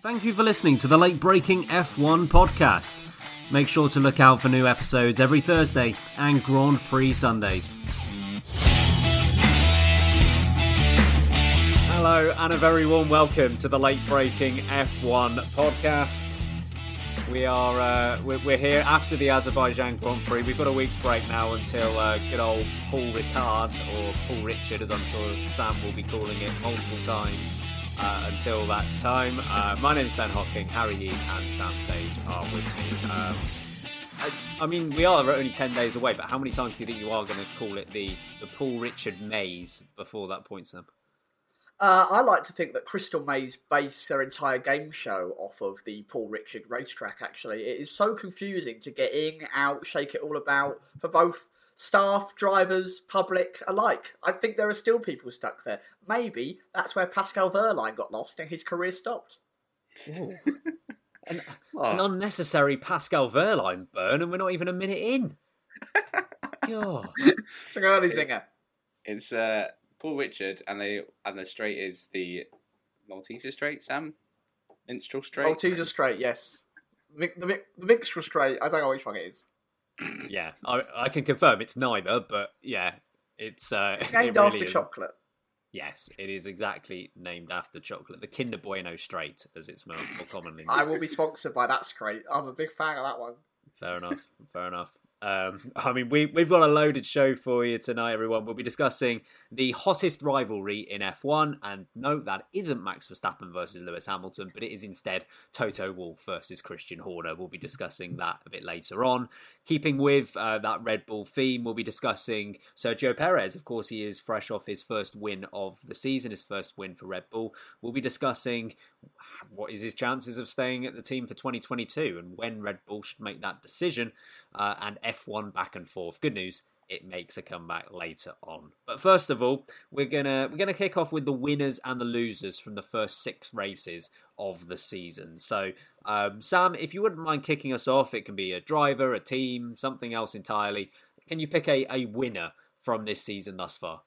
Thank you for listening to the late braking F1 podcast. Make sure to look out for new episodes every Thursday and Grand Prix Sundays. Hello, and a very warm welcome to the late braking F1 podcast. We are uh, we're, here after the Azerbaijan Grand Prix. We've got a week's break now until uh, good old Paul Ricard or Paul Richard, as I'm sure Sam will be calling it multiple times. Uh, until that time, uh, my name is Ben Hocking, Harry Yee, and Sam Sage are with me. Um, I, I, mean, we are only 10 days away, but how many times do you think you are going to call it the, the Paul Richard Maze before that point, Sam? Uh, I like to think that Crystal Maze based their entire game show off of the Paul Richard racetrack, actually. It is so confusing to get in, out, shake it all about for both staff, drivers, public alike. I think there are still people stuck there. Maybe that's where Pascal Wehrlein got lost and his career stopped. an, oh. an, unnecessary Pascal Wehrlein burn, and we're not even a minute in. God. It's an early zinger. It's uh, Paul Richard, and they and the straight is the Malteser straight, Sam? Minstrel straight? Malteser straight, yes. The, the, the minstrel straight, I don't know which one it is yeah, I, I can confirm it's neither, but yeah, it's uh, it's named it really after is. chocolate. Yes, it is exactly named after chocolate. The Kinder Bueno Straight, as it's more commonly. Known. I will be sponsored by that straight. I'm a big fan of that one. Fair enough. Fair enough. Um, I mean, we, we've got a loaded show for you tonight, everyone. We'll be discussing the hottest rivalry in F1. And no, that isn't Max Verstappen versus Lewis Hamilton, but it is instead Toto Wolff versus Christian Horner. We'll be discussing that a bit later on. Keeping with uh, that Red Bull theme, we'll be discussing Sergio Perez. Of course, he is fresh off his first win of the season, his first win for Red Bull. We'll be discussing what is his chances of staying at the team for 2022 and when Red Bull should make that decision uh, and F1 back and forth. Good news, it makes a comeback later on. But first of all, we're gonna we're gonna kick off with the winners and the losers from the first six races of the season. So, um, Sam, if you wouldn't mind kicking us off, it can be a driver, a team, something else entirely. Can you pick a, a winner from this season thus far?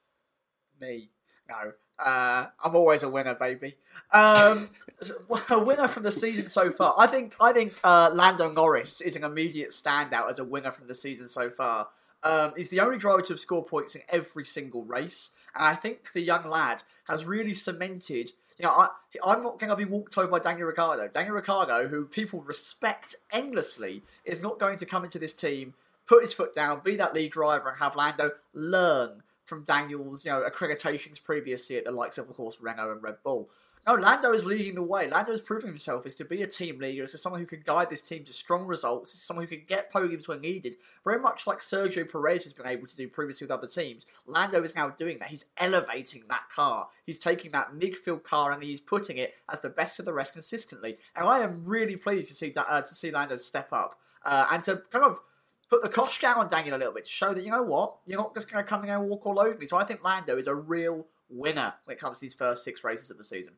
Me, no. Uh, I'm always a winner, baby. Um, a winner from the season so far. I think I think uh, Lando Norris is an immediate standout as a winner from the season so far. Um, he's the only driver to have scored points in every single race, and I think the young lad has really cemented. You know, I, I'm not going to be walked over by Daniel Ricciardo. Daniel Ricciardo, who people respect endlessly, is not going to come into this team, put his foot down, be that lead driver, and have Lando learn from Daniel's, you know, accreditations previously at the likes of, of course, Renault and Red Bull. No, Lando is leading the way. Lando is proving himself as to be a team leader, as someone who can guide this team to strong results, as someone who can get podiums when needed. Very much like Sergio Perez has been able to do previously with other teams. Lando is now doing that. He's elevating that car. He's taking that midfield car and he's putting it as the best of the rest consistently. And I am really pleased to see that, uh, to see Lando step up uh, and to kind of put the cosh down on Daniel a little bit to show that you know what you're not just going to come in and walk all over me. So I think Lando is a real winner when it comes to these first six races of the season.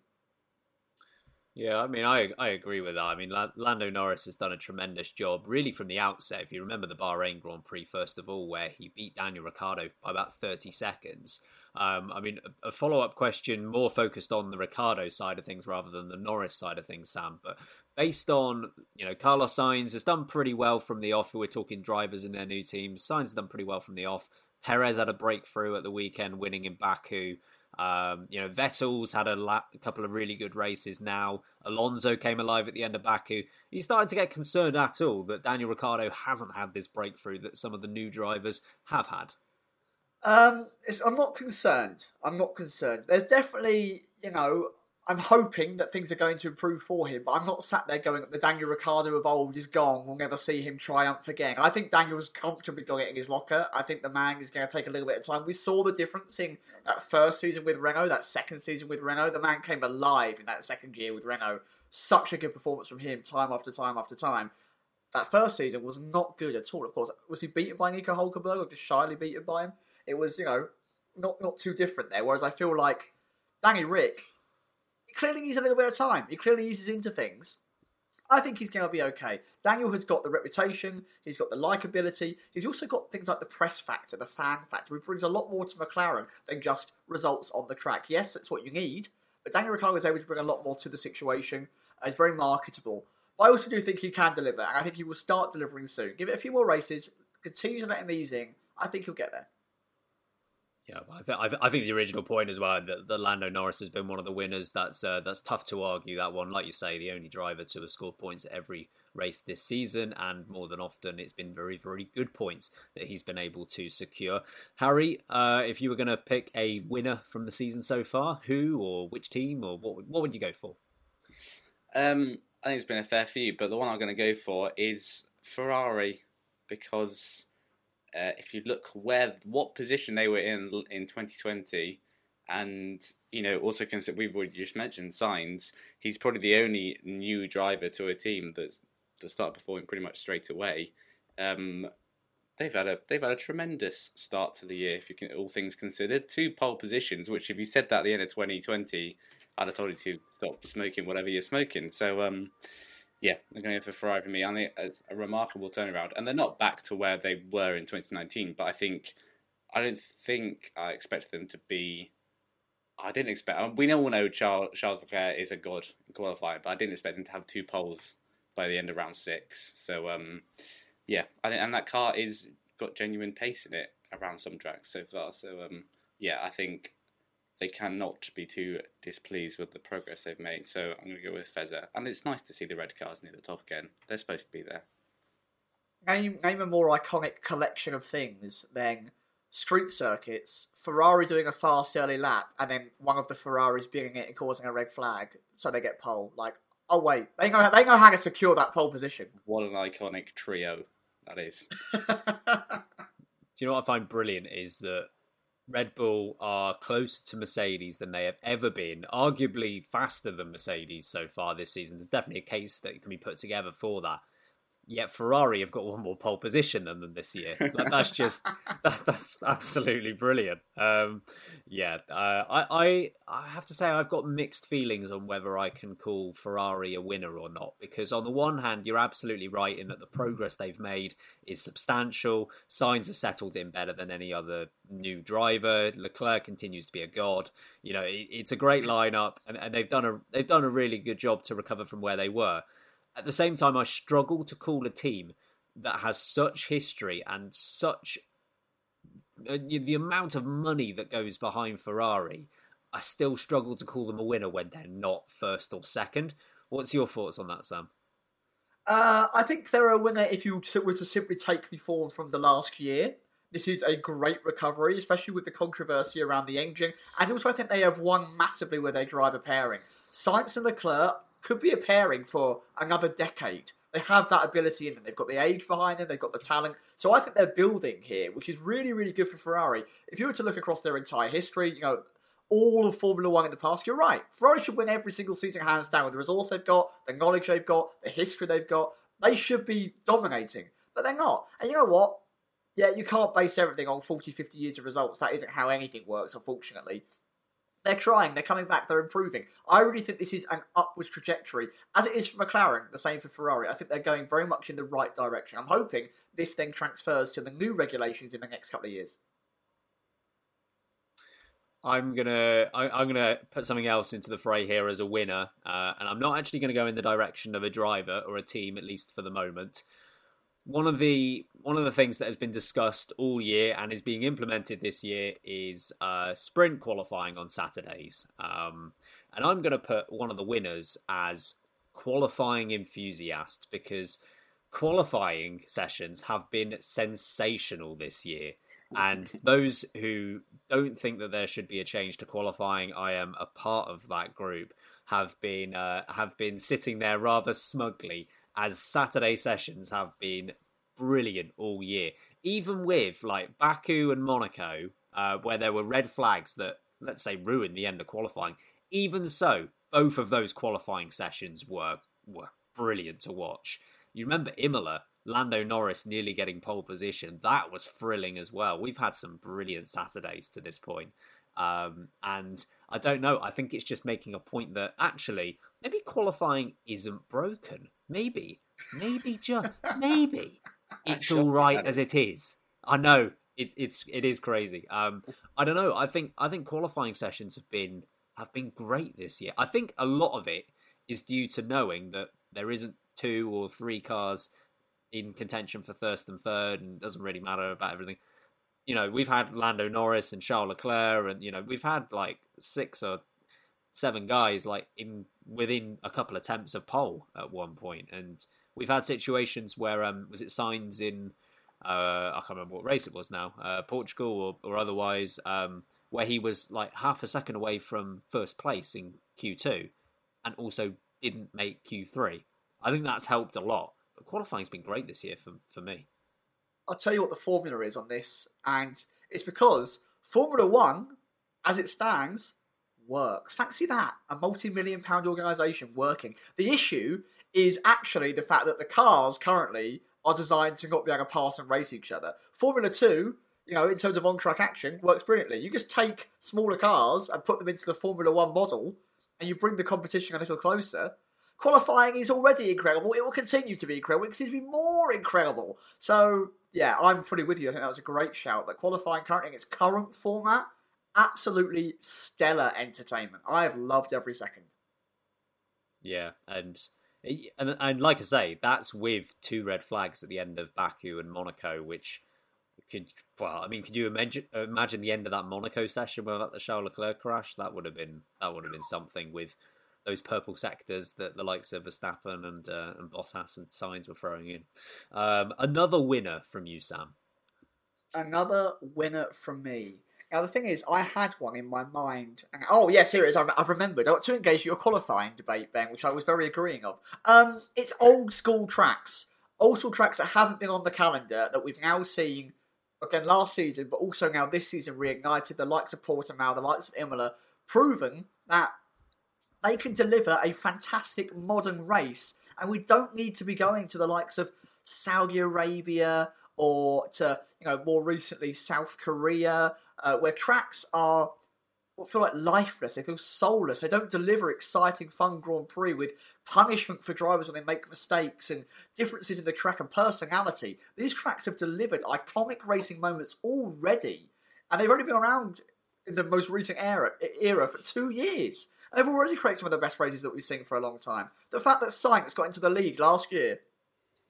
Yeah, I mean, I I agree with that. I mean, Lando Norris has done a tremendous job, really, from the outset. If you remember the Bahrain Grand Prix, first of all, where he beat Daniel Ricciardo by about 30 seconds. Um, I mean, a, a follow up question more focused on the Ricciardo side of things rather than the Norris side of things, Sam. But based on, you know, Carlos Sainz has done pretty well from the off. We're talking drivers in their new teams. Sainz has done pretty well from the off. Perez had a breakthrough at the weekend, winning in Baku. Um, you know, Vettel's had a, a, couple of really good races now. Alonso came alive at the end of Baku. He's starting to get concerned at all that Daniel Ricciardo hasn't had this breakthrough that some of the new drivers have had. Um, I'm not concerned. I'm not concerned. There's definitely, you know, I'm hoping that things are going to improve for him, but I'm not sat there going, the Daniel Ricciardo of old is gone. We'll never see him triumph again. I think Daniel's comfortably got it in his locker. I think the man is going to take a little bit of time. We saw the difference in that first season with Renault, that second season with Renault. The man came alive in that second year with Renault. Such a good performance from him, time after time after time. That first season was not good at all, of course. Was he beaten by Nico Hulkenberg or just shyly beaten by him? It was, you know, not, not too different there. Whereas I feel like Danny Rick clearly needs a little bit of time. He clearly eases into things. I think he's going to be okay. Daniel has got the reputation, he's got the likability, he's also got things like the press factor, the fan factor. He brings a lot more to McLaren than just results on the track. Yes, that's what you need, but Daniel Ricciardo is able to bring a lot more to the situation. He's very marketable. But I also do think he can deliver, and I think he will start delivering soon. Give it a few more races, continue to let him ease in. I think he'll get there. Yeah, I, th- I, think the original point as well that, that Lando Norris has been one of the winners. That's uh, that's tough to argue that one. Like you say, the only driver to have scored points every race this season, and more than often, it's been very very good points that he's been able to secure. Harry, uh, if you were going to pick a winner from the season so far, who or which team or what what would you go for? Um, I think it's been a fair few, but the one I'm going to go for is Ferrari because uh, if you look where what position they were in in 2020, and you know also consider we've already just mentioned Sainz. he's probably the only new driver to a team that that started performing pretty much straight away. Um, they've had a they've had a tremendous start to the year. If you can, all things considered, two pole positions. Which, if you said that at the end of 2020, I'd have told you to stop smoking whatever you're smoking. So, um, yeah, they're going to go for Ferrari for me. I think it's a remarkable turnaround, and they're not back to where they were in 2019. But I think I don't think I expected them to be. I didn't expect. We all know Charles, Charles Leclerc is a god in qualifying, but I didn't expect him to have two poles by the end of round six. So um, yeah, I think and that car is got genuine pace in it around some tracks so far. So um, yeah, I think they cannot be too displeased with the progress they've made. So I'm going to go with Fezzer. And it's nice to see the red cars near the top again. They're supposed to be there. Name, name a more iconic collection of things than street circuits, Ferrari doing a fast early lap, and then one of the Ferraris being it and causing a red flag, so they get pole. Like, oh wait, they know they know how to secure that pole position. What an iconic trio that is. Do you know what I find brilliant is that Red Bull are closer to Mercedes than they have ever been, arguably faster than Mercedes so far this season. There's definitely a case that can be put together for that. Yet Ferrari have got one more pole position than them this year. that's just that, that's absolutely brilliant. Um, yeah, uh, I, I I have to say I've got mixed feelings on whether I can call Ferrari a winner or not. Because on the one hand, you're absolutely right in that the progress they've made is substantial. Sainz are settled in better than any other new driver. Leclerc continues to be a god. You know, it, it's a great lineup, and, and they've done a they've done a really good job to recover from where they were. At the same time, I struggle to call a team that has such history and such uh, the amount of money that goes behind Ferrari. I still struggle to call them a winner when they're not first or second. What's your thoughts on that, Sam? Uh, I think they're a winner if you were to simply take the form from the last year. This is a great recovery, especially with the controversy around the engine. And also, I think they have won massively with their driver pairing. Sainz and Leclerc could be a pairing for another decade. They have that ability in them. They've got the age behind them. They've got the talent. So I think they're building here, which is really, really good for Ferrari. If you were to look across their entire history, you know, all of Formula One in the past, you're right. Ferrari should win every single season hands down with the resource they've got, the knowledge they've got, the history they've got. They should be dominating, but they're not. And you know what? Yeah, you can't base everything on 40, 50 years of results. That isn't how anything works, unfortunately. They're trying, they're coming back, they're improving. I really think this is an upwards trajectory, as it is for McLaren, the same for Ferrari. I think they're going very much in the right direction. I'm hoping this then transfers to the new regulations in the next couple of years. I'm gonna I, am gonna put something else into the fray here as a winner, uh, and I'm not actually going to go in the direction of a driver or a team, at least for the moment. One of the one of the things that has been discussed all year and is being implemented this year is uh, sprint qualifying on Saturdays, um, and I'm going to put one of the winners as qualifying enthusiast because qualifying sessions have been sensational this year. And those who don't think that there should be a change to qualifying, I am a part of that group. Have been uh, have been sitting there rather smugly as Saturday sessions have been brilliant all year. Even with like Baku and Monaco, uh, where there were red flags that let's say ruined the end of qualifying. Even so, both of those qualifying sessions were were brilliant to watch. You remember Imola Lando Norris nearly getting pole position. That was thrilling as well. We've had some brilliant Saturdays to this point. Um, and I don't know. I think it's just making a point that actually maybe qualifying isn't broken. Maybe, maybe just maybe it's all right as it is. I know it, it's it is crazy. Um, I don't know. I think I think qualifying sessions have been have been great this year. I think a lot of it is due to knowing that there isn't two or three cars in contention for first and third, and doesn't really matter about everything. You know, we've had Lando Norris and Charles Leclerc, and you know, we've had like six or seven guys like in within a couple attempts of pole at one point, and we've had situations where um was it Sainz in uh I can't remember what race it was now uh Portugal or or otherwise um where he was like half a second away from first place in Q two, and also didn't make Q three. I think that's helped a lot but qualifying's been great this year for for me. I'll tell you what the formula is on this, and it's because Formula One, as it stands, works. Fancy that a multi-million pound organisation working. The issue is actually the fact that the cars currently are designed to not be able to pass and race each other. Formula Two, you know, in terms of on-track action, works brilliantly. You just take smaller cars and put them into the Formula One model, and you bring the competition a little closer. Qualifying is already incredible. It will continue to be incredible. It continues to be more incredible. So, yeah, I'm fully with you. I think that was a great shout. That qualifying currently in its current format, absolutely stellar entertainment. I have loved every second. Yeah, and and, and like I say, that's with two red flags at the end of Baku and Monaco, which could well, I mean, could you imagine imagine the end of that Monaco session without the Charles Leclerc crash? That would have been that would have been something with those purple sectors that the likes of Verstappen and uh, and Bottas and Sainz were throwing in. Um, another winner from you, Sam. Another winner from me. Now the thing is, I had one in my mind. And, oh yes, here it is. I've remembered. I want to engage your qualifying debate, Ben, which I was very agreeing of. Um, it's old school tracks, old school tracks that haven't been on the calendar that we've now seen again last season, but also now this season reignited. The likes of Portimao, the likes of Imola, proven that they can deliver a fantastic modern race, and we don't need to be going to the likes of Saudi Arabia or to you know more recently South Korea, uh, where tracks are feel like lifeless. They feel soulless. They don't deliver exciting, fun Grand Prix with punishment for drivers when they make mistakes and differences in the track and personality. These tracks have delivered iconic racing moments already, and they've only been around in the most recent era era for two years. They've already created some of the best races that we've seen for a long time. The fact that Sainz got into the league last year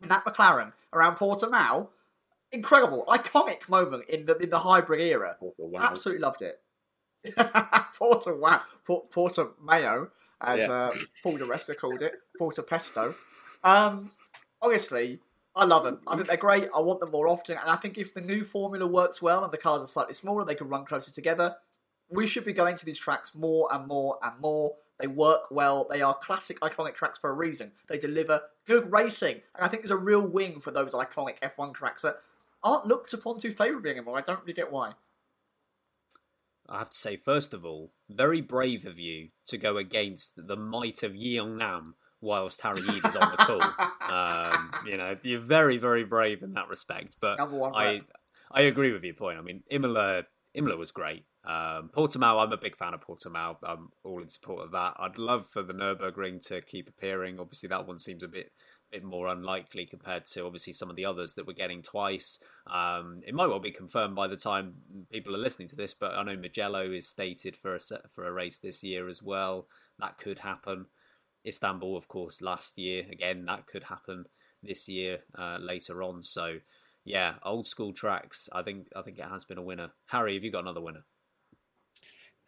that McLaren around Portimao, incredible, iconic moment in the in the hybrid era. Absolutely loved it. Porter wow, Porter Mayo, as yeah. uh, Paul di Resta called it, Porter Pesto. Um, honestly, I love them. I think they're great. I want them more often, and I think if the new formula works well and the cars are slightly smaller, they can run closer together we should be going to these tracks more and more and more. They work well. They are classic, iconic tracks for a reason. They deliver good racing. And I think there's a real wing for those iconic F1 tracks that aren't looked upon too favourably anymore. I don't really get why. I have to say, first of all, very brave of you to go against the might of Yeongam whilst Harry Ede is on the call. um, you know, you're very, very brave in that respect. But I, I agree with your point. I mean, Imola Imola was great. Um, Portimao, I'm a big fan of Portimao. I'm all in support of that. I'd love for the Nurburgring to keep appearing. Obviously, that one seems a bit bit more unlikely compared to obviously some of the others that we're getting twice. Um, it might well be confirmed by the time people are listening to this, but I know Mugello is stated for a set, for a race this year as well. That could happen. Istanbul, of course, last year again that could happen this year uh, later on. So yeah, old school tracks. I think I think it has been a winner. Harry, have you got another winner?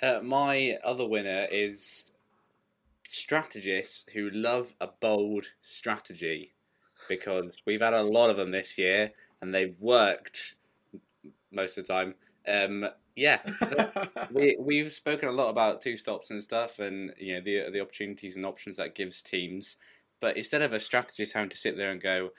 Uh, my other winner is strategists who love a bold strategy because we've had a lot of them this year and they've worked most of the time. Um, yeah, we we've spoken a lot about two stops and stuff, and you know the the opportunities and options that gives teams. But instead of a strategist having to sit there and go,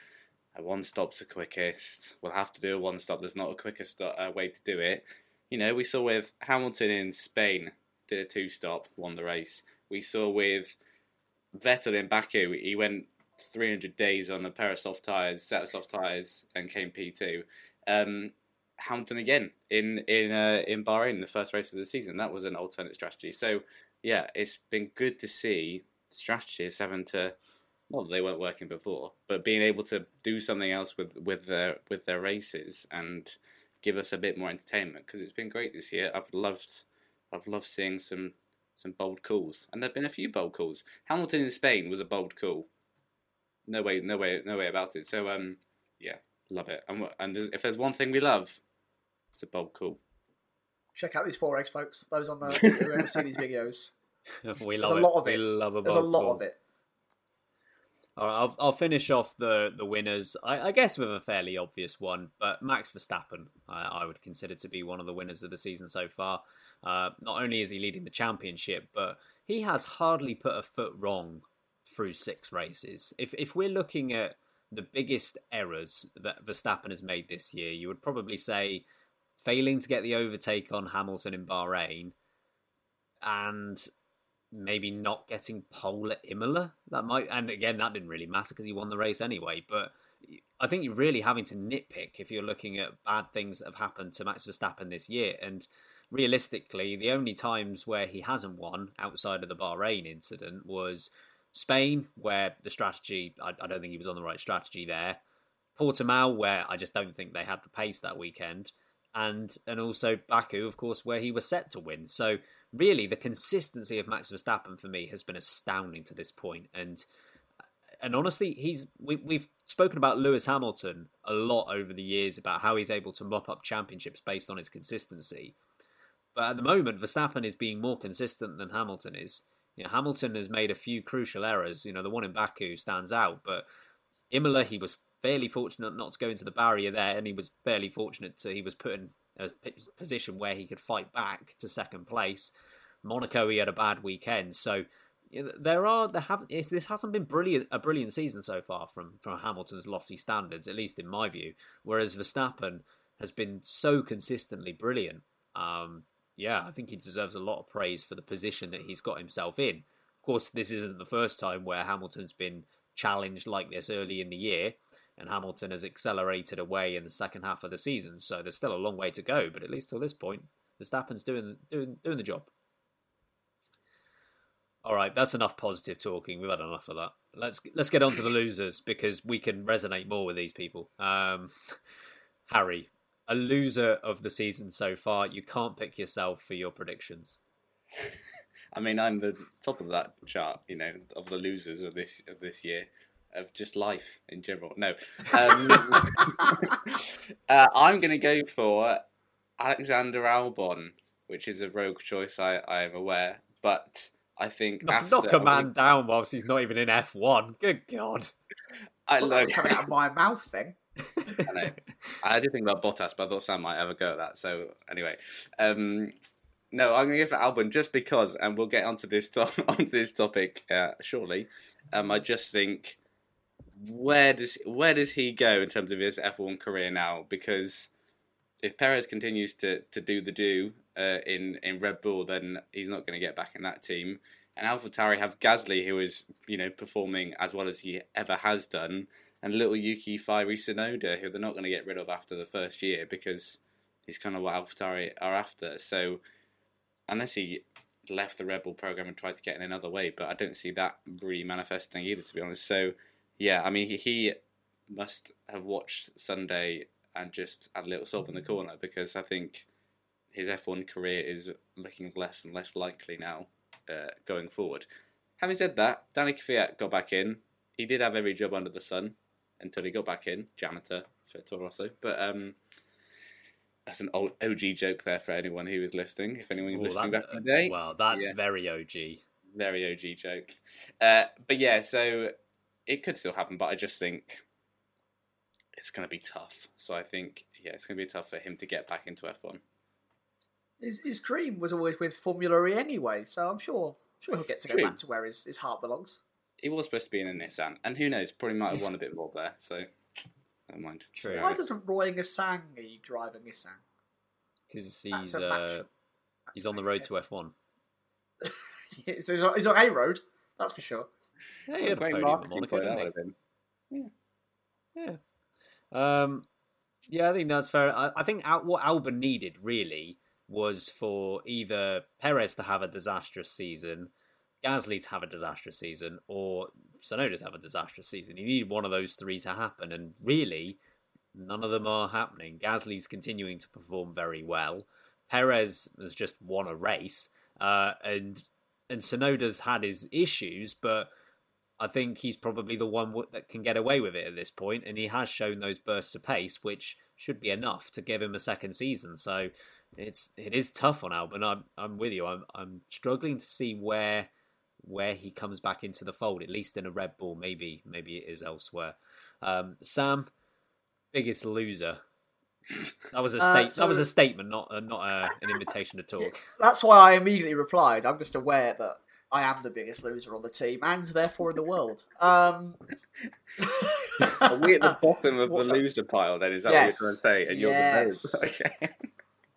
a one stop's the quickest. We'll have to do a one stop. There's not a quicker uh, way to do it. You know, we saw with Hamilton in Spain did a two stop, won the race. We saw with Vettel in Baku, he went 300 days on a pair of soft tyres, set of soft tyres, and came P2. Um, Hamilton again in in uh, in Bahrain, the first race of the season. That was an alternate strategy. So yeah, it's been good to see strategies having to well, they weren't working before, but being able to do something else with with their with their races and give us a bit more entertainment because it's been great this year. I've loved I've loved seeing some some bold calls, and there've been a few bold calls. Hamilton in Spain was a bold call. No way, no way, no way about it. So um, yeah, love it. And and if there's one thing we love, it's a bold call. Check out these four eggs, folks. Those on the who ever see these videos. we There's love a it. lot of We it. love a bold There's a lot call. of it. All right, I'll, I'll finish off the, the winners, I, I guess, with a fairly obvious one, but Max Verstappen, I, I would consider to be one of the winners of the season so far. Uh, not only is he leading the championship, but he has hardly put a foot wrong through six races. If if we're looking at the biggest errors that Verstappen has made this year, you would probably say failing to get the overtake on Hamilton in Bahrain and maybe not getting pole at Imola. That might, and again, that didn't really matter because he won the race anyway. But I think you're really having to nitpick if you're looking at bad things that have happened to Max Verstappen this year. And realistically, the only times where he hasn't won outside of the Bahrain incident was Spain, where the strategy, I, I don't think he was on the right strategy there. Portimao, where I just don't think they had the pace that weekend. And and also Baku, of course, where he was set to win. So really, the consistency of Max Verstappen for me has been astounding to this. And and honestly, he's we, we've spoken about Lewis Hamilton a lot over the years about how he's able to mop up championships based on his consistency. But at the moment, Verstappen is being more consistent than Hamilton is. You know, Hamilton has made a few crucial errors. You know, the one in Baku stands out, but Imola, he was fairly fortunate not to go into the barrier there, and he was fairly fortunate to he was put in a position where he could fight back to second place. Monaco, he had a bad weekend, so there are there have this hasn't been brilliant a brilliant season so far from from Hamilton's lofty standards, at least in my view. Whereas Verstappen has been so consistently brilliant. Um, yeah, I think he deserves a lot of praise for the position that he's got himself in. Of course, this isn't the first time where Hamilton's been challenged like this early in the year, and Hamilton has accelerated away in the second half of the season. So there's still a long way to go, but at least till this point, Verstappen's doing doing doing the job. All right, that's enough positive talking. We've had enough of that. Let's let's get on to the losers because we can resonate more with these people. Um, Harry, a loser of the season so far. You can't pick yourself for your predictions. I mean, I'm the top of that chart, you know, of the losers of this of this year, of just life in general. No, um, uh, I'm going to go for Alexander Albon, which is a rogue choice. I I am aware, but I think Knock, after knock a man down whilst he's not even in F1. Good God. I Well, that look. was coming out of my mouth thing. I know. I did think about Bottas, but I thought Sam might have a go at that. So anyway, um, no, I'm going to give it Albon just because, and we'll get onto this to- onto this topic uh, shortly. Um, I just think where does where does he go in terms of his F1 career now? Because if Perez continues to, to do the do uh, in in Red Bull, then he's not going to get back in that team. And AlphaTauri have Gasly, who is you know performing as well as he ever has done, and little Yuki Fiery Tsunoda, who they're not going to get rid of after the first year because he's kind of what AlphaTauri are after. So unless he left the Red Bull program and tried to get in another way, but I don't see that really manifesting either, to be honest. So yeah, I mean he, he must have watched Sunday and just had a little sob in the corner because I think his F1 career is looking less and less likely now uh, going forward. Having said that, Danny Kvyat got back in. He did have every job under the sun until he got back in, janitor for Toro Rosso. But um, that's an old OG joke there for anyone who was listening. If anyone was Ooh, listening that- back in the day, Well, that's Yeah. very OG. very OG joke. Uh, but yeah, so it could still happen, but I just think it's going to be tough. So I think, yeah, it's going to be tough for him to get back into F1. His, his dream was always with Formula E anyway, so I'm sure sure he'll get to go True. back to where his, his heart belongs. He was supposed to be in a Nissan, and who knows, probably might have won a bit more there. So never mind. True. Why doesn't Roy Nissany drive a Nissan? Because he's uh, he's on the road to F1. so he's on, he's on a road, that's for sure. Yeah, he had a Great marketing Monaco, that would have been. Yeah. Um, yeah, I think that's fair. I, I think Al- what Albon needed really was for either Perez to have a disastrous season, Gasly to have a disastrous season, or Tsunoda to have a disastrous season. He needed one of those three to happen, and really, none of them are happening. Gasly's continuing to perform very well. Perez has just won a race, uh, and and Tsunoda's had his issues, but I think he's probably the one w- that can get away with it at this point, and he has shown those bursts of pace, which should be enough to give him a second season. So it's it is tough on Albon. I'm I'm with you. I'm I'm struggling to see where where he comes back into the fold. At least in a Red Bull, maybe maybe it is elsewhere. Um, Sam, biggest loser. That was a Uh, state. so- That was a statement, not a, not a, an invitation to talk. That's why I immediately replied. I'm just aware that I am the biggest loser on the team and therefore in the world. Um, Are we at the bottom of the loser pile then? Is that Yes. what you're trying to say? And you're the best. Okay.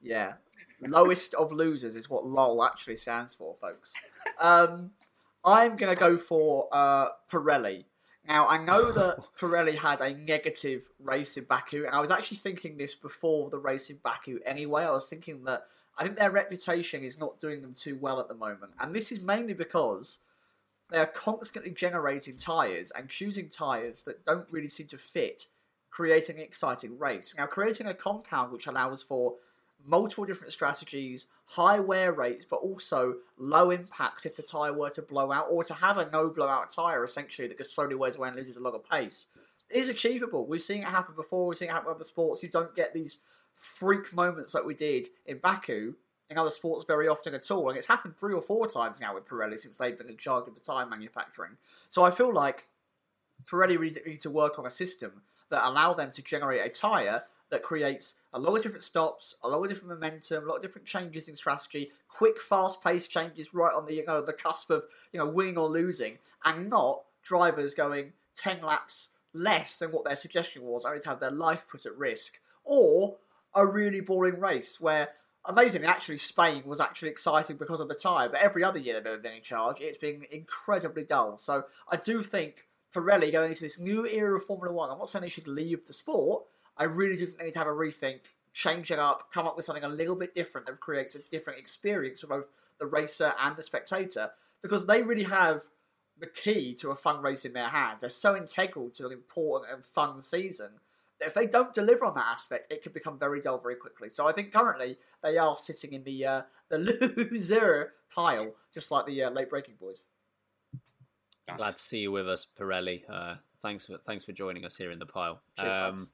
Yeah. Lowest of losers is what LOL actually stands for, folks. Um, I'm going to go for uh, Pirelli. Now, I know that Pirelli had a negative race in Baku, and I was actually thinking this before the race in Baku anyway. I was thinking that I think their reputation is not doing them too well at the moment. And this is mainly because they are constantly generating tyres and choosing tyres that don't really seem to fit, creating an exciting race. Now, creating a compound which allows for multiple different strategies, high wear rates, but also low impacts if the tyre were to blow out, or to have a no blowout tyre essentially that just slowly wears away and loses a lot of pace, is achievable. We've seen it happen before, we've seen it happen in other sports. You don't get these freak moments like we did in Baku in other sports very often at all. And it's happened three or four times now with Pirelli since they've been in charge of the tyre manufacturing. So I feel like Pirelli really need to work on a system that allow them to generate a tyre that creates a lot of different stops, a lot of different momentum, a lot of different changes in strategy, quick, fast-paced changes right on the you know the cusp of you know winning or losing, and not drivers going ten laps less than what their suggestion was, only to have their life put at risk, or a really boring race where. Amazingly, actually, Spain was actually exciting because of the tyre, but every other year they've been in charge, it's been incredibly dull. So I do think Pirelli going into this new era of Formula One, I'm not saying they should leave the sport, I really do think they need to have a rethink, change it up, come up with something a little bit different that creates a different experience for both the racer and the spectator, because they really have the key to a fun race in their hands. They're so integral to an important and fun season if they don't deliver on that aspect, it could become very dull very quickly. So I think currently they are sitting in the uh, the loser pile, just like the uh, late braking boys. Nice. Glad to see you with us, Pirelli. Uh, thanks for thanks for joining us here in the pile. Cheers, um.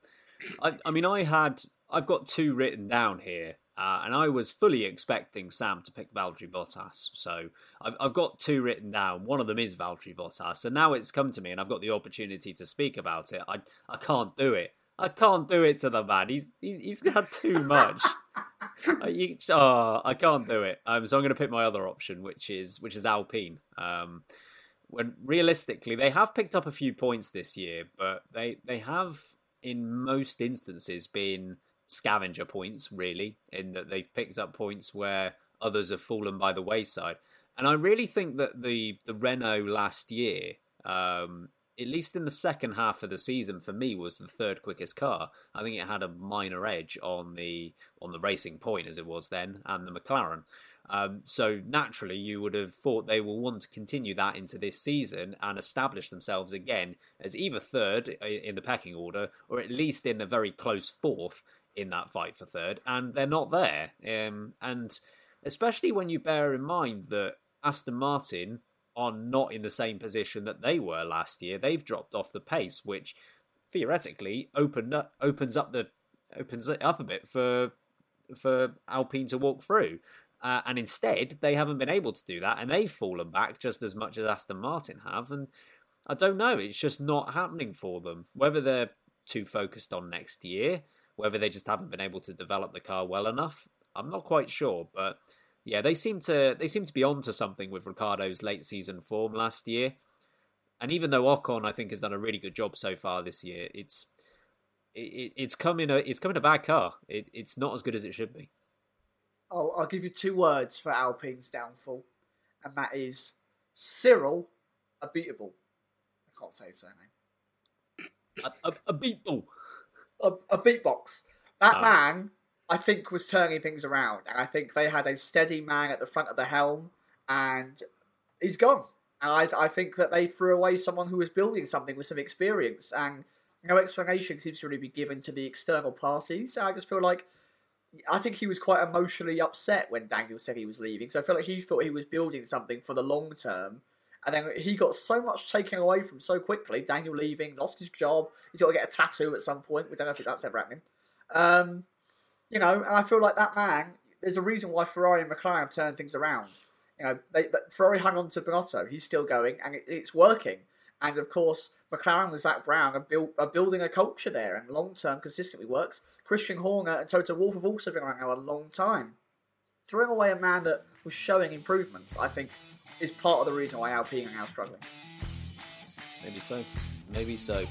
I, I mean, I had I've got two written down here, uh, and I was fully expecting Sam to pick Valtteri Bottas. So I've I've got two written down. One of them is Valtteri Bottas, and now it's come to me, and I've got the opportunity to speak about it. I I can't do it. I can't do it to the man. He's he's, he's had too much. You- oh, I can't do it. Um, so I'm going to pick my other option, which is which is Alpine. Um, when realistically they have picked up a few points this year, but they they have in most instances been scavenger points, really, in that they've picked up points where others have fallen by the wayside. And I really think that the the Renault last year um, at least in the second half of the season, for me, was the third quickest car. I think it had a minor edge on the on the Racing Point as it was then, and the McLaren. Um, so naturally, you would have thought they will want to continue that into this season and establish themselves again as either third in the pecking order or at least in a very close fourth in that fight for third. And they're not there. Um, and especially when you bear in mind that Aston Martin are not in the same position that they were last year. They've dropped off the pace, which theoretically opened up, opens up the opens it up a bit for for Alpine to walk through. Uh, and instead, they haven't been able to do that, and they've fallen back just as much as Aston Martin have. And I don't know, it's just not happening for them. Whether they're too focused on next year, whether they just haven't been able to develop the car well enough, I'm not quite sure. But yeah, they seem to they seem to be on to something with Ricciardo's late season form last year. And even though Ocon, I think, has done a really good job so far this year, it's it, it's coming a it's coming a bad car. It, it's not as good as it should be. I'll, I'll give you two words for Alpine's downfall, and that is Cyril Abiteboul. I can't say his surname. A, a, a beatball. A, a beatbox. That oh. man, I think, was turning things around, and I think they had a steady man at the front of the helm, and he's gone. And I, I think that they threw away someone who was building something with some experience, and no explanation seems to really be given to the external parties. So I just feel like I think he was quite emotionally upset when Daniel said he was leaving. So I feel like he thought he was building something for the long term. And then he got so much taken away from so quickly. Daniel leaving, lost his job. He's got to get a tattoo at some point. We don't know if that's ever happening. Um, you know, and I feel like that man. There's a reason why Ferrari and McLaren have turned things around. You know, they, Ferrari hung on to Binotto. He's still going, and it, it's working. And of course, McLaren with Zak Brown are, build, are building a culture there, and long term consistently works. Christian Horner and Toto Wolff have also been around now a long time. Throwing away a man that was showing improvements, I think, is part of the reason why Alpine are now struggling. Maybe so. Maybe so.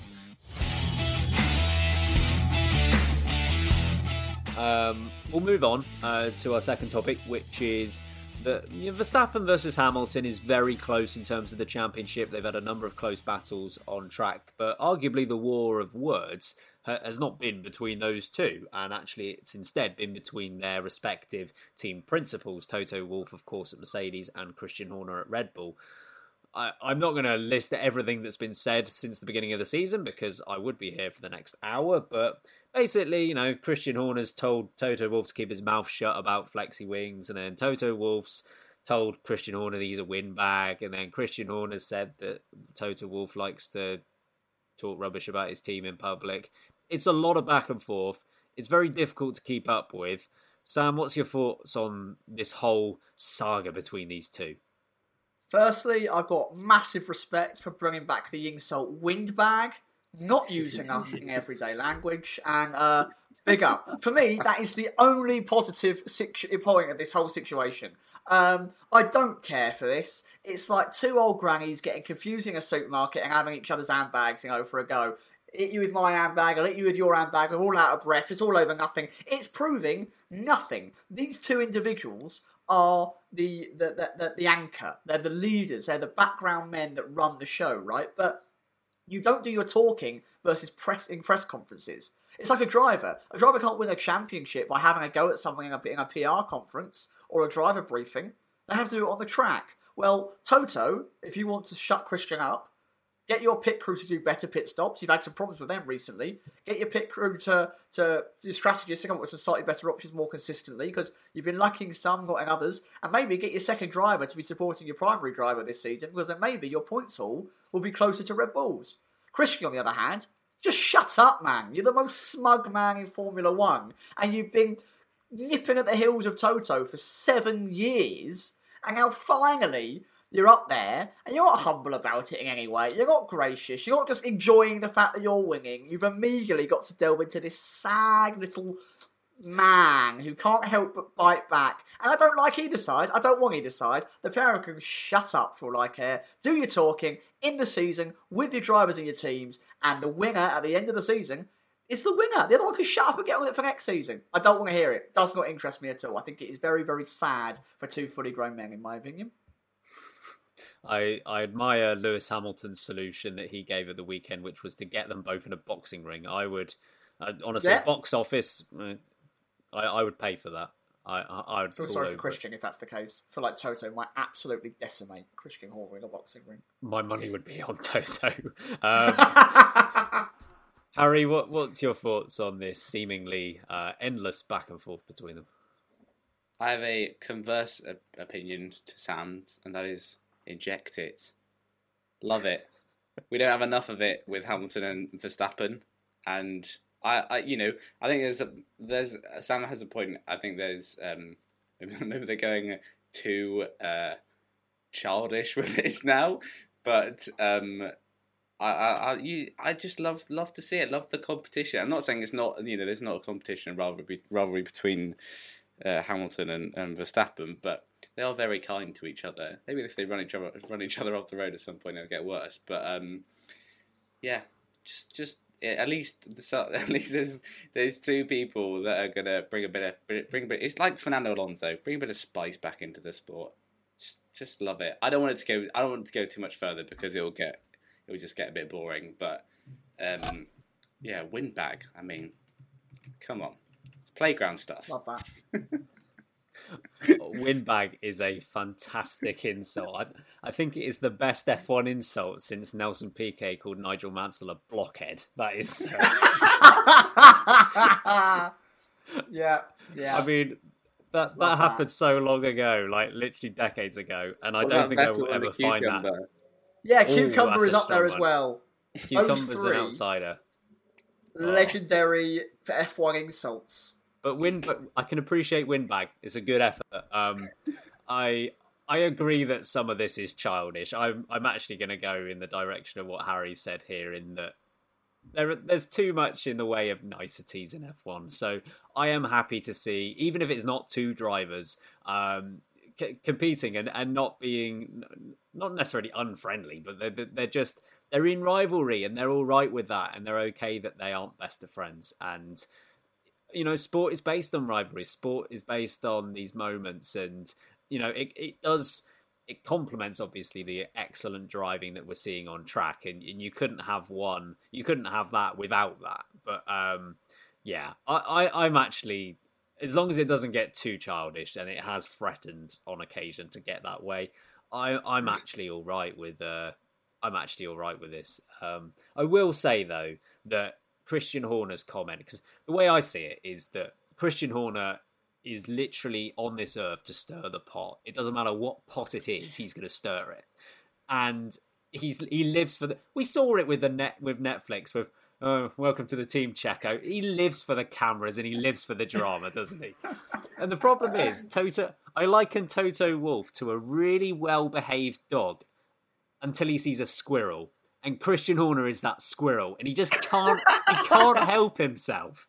Um, we'll move on uh, to our second topic, which is that you know, Verstappen versus Hamilton is very close in terms of the championship. They've had a number of close battles on track, but arguably the war of words has not been between those two, and actually it's instead been between their respective team principals. Toto Wolff, of course, at Mercedes, and Christian Horner at Red Bull. I, am not going to list everything that's been said since the beginning of the season because I would be here for the next hour, but basically, you know, Christian Horner's told Toto Wolff to keep his mouth shut about flexi wings, and then Toto Wolff's told Christian Horner he's a windbag, and then Christian Horner said that Toto Wolff likes to talk rubbish about his team in public. It's a lot of back and forth. It's very difficult to keep up with. Sam, what's your thoughts on this whole saga between these two? Firstly, I've got massive respect for bringing back the insult windbag not using us in everyday language, and uh, big up. For me, that is the only positive situ- point of this whole situation. Um, I don't care for this. It's like two old grannies getting confused in a supermarket and having each other's handbags, you know, for a go. Hit you with my handbag, I'll hit you with your handbag, we're all out of breath, it's all over nothing. It's proving nothing. These two individuals are the the, the, the, the anchor, they're the leaders, they're the background men that run the show, right? But you don't do your talking versus press in press conferences. It's like a driver. A driver can't win a championship by having a go at something in a, in a PR conference or a driver briefing. They have to do it on the track. Well, Toto, if you want to shut Christian up, Get your pit crew to do better pit stops. You've had some problems with them recently. Get your pit crew to to do strategies to come up with some slightly better options more consistently because you've been lacking some, got others. And maybe get your second driver to be supporting your primary driver this season because then maybe your points haul will be closer to Red Bulls. Christian, on the other hand, just shut up, man. You're the most smug man in Formula One, and you've been nipping at the heels of Toto for seven years, and now finally you're up there, and you're not humble about it in any way. You're not gracious. You're not just enjoying the fact that you're winning. You've immediately got to delve into this sad little man who can't help but bite back. And I don't like either side. I don't want either side. The pair can shut up for all I care. Do your talking in the season with your drivers and your teams, and the winner at the end of the season is the winner. The other one can shut up and get on with it for next season. I don't want to hear it. it. Does not interest me at all. I think it is very, very sad for two fully grown men, in my opinion. I, I admire Lewis Hamilton's solution that he gave at the weekend, which was to get them both in a boxing ring. I would, uh, honestly, Yeah. box office, uh, I, I would pay for that. I, I, I would feel sorry over for it. Christian if that's the case. I feel like Toto might absolutely decimate Christian Horner in a boxing ring. My money would be on Toto. Um, Harry, what, what's your thoughts on this seemingly uh, endless back and forth between them? I have a converse op- opinion to Sam's, and that is inject it. Love it. we don't have enough of it with Hamilton and Verstappen, and I, I you know, I think there's a, there's Sam has a point. I think there's um, maybe, maybe they're going too uh, childish with this now, but um, I, I, I, you, I just love love to see it. Love the competition. I'm not saying it's not you know there's not a competition rivalry rivalry between uh, Hamilton and, and Verstappen, but they are very kind to each other. Maybe if they run each other run each other off the road at some point, it'll get worse. But um, yeah, just just at least at least there's there's two people that are gonna bring a bit of bring a bit. It's like Fernando Alonso, bring a bit of spice back into the sport. Just just love it. I don't want it to go. I don't want it to go too much further because it'll get it will just get a bit boring. But um, yeah, windbag. I mean, come on, it's playground stuff. Love that. Windbag is a fantastic insult. I, I think it is the best F1 insult since Nelson Piquet called Nigel Mansell a blockhead. That is. uh, yeah, yeah. I mean, that that Love that. happened so long ago, like literally decades ago, and I What don't think I will ever find that. yeah, Cucumber that's is up there strong as one. well. Cucumber's an outsider, Legendary for F1 insults. But wind. I can appreciate Windbag. It's a good effort. Um, I I agree that some of this is childish. I'm I'm actually going to go in the direction of what Harry said here, in that there there's too much in the way of niceties in F1. So I am happy to see, even if it's not two drivers um, c- competing and, and not being not necessarily unfriendly, but they're they're just they're in rivalry and they're all right with that and they're okay that they aren't best of friends and you know sport is based on rivalry sport is based on these moments and you know it, it does it complements obviously the excellent driving that we're seeing on track. And, and you couldn't have one you couldn't have that without that. But um yeah I, I i'm actually as long as it doesn't get too childish and it has threatened on occasion to get that way i i'm actually all right with uh i'm actually all right with this. Um i will say though that christian horner's comment because the way i see it is that christian horner is literally on this earth to stir the pot. It doesn't matter what pot it is, he's going to stir it. And he's he lives for the. We saw it with the net with Netflix with. Oh, welcome to the team, Checo. He lives for the cameras and he lives for the drama, doesn't he? And the problem is, Toto. I liken Toto Wolff to a really well-behaved dog until he sees a squirrel, and Christian Horner is that squirrel, and he just can't. he can't help himself.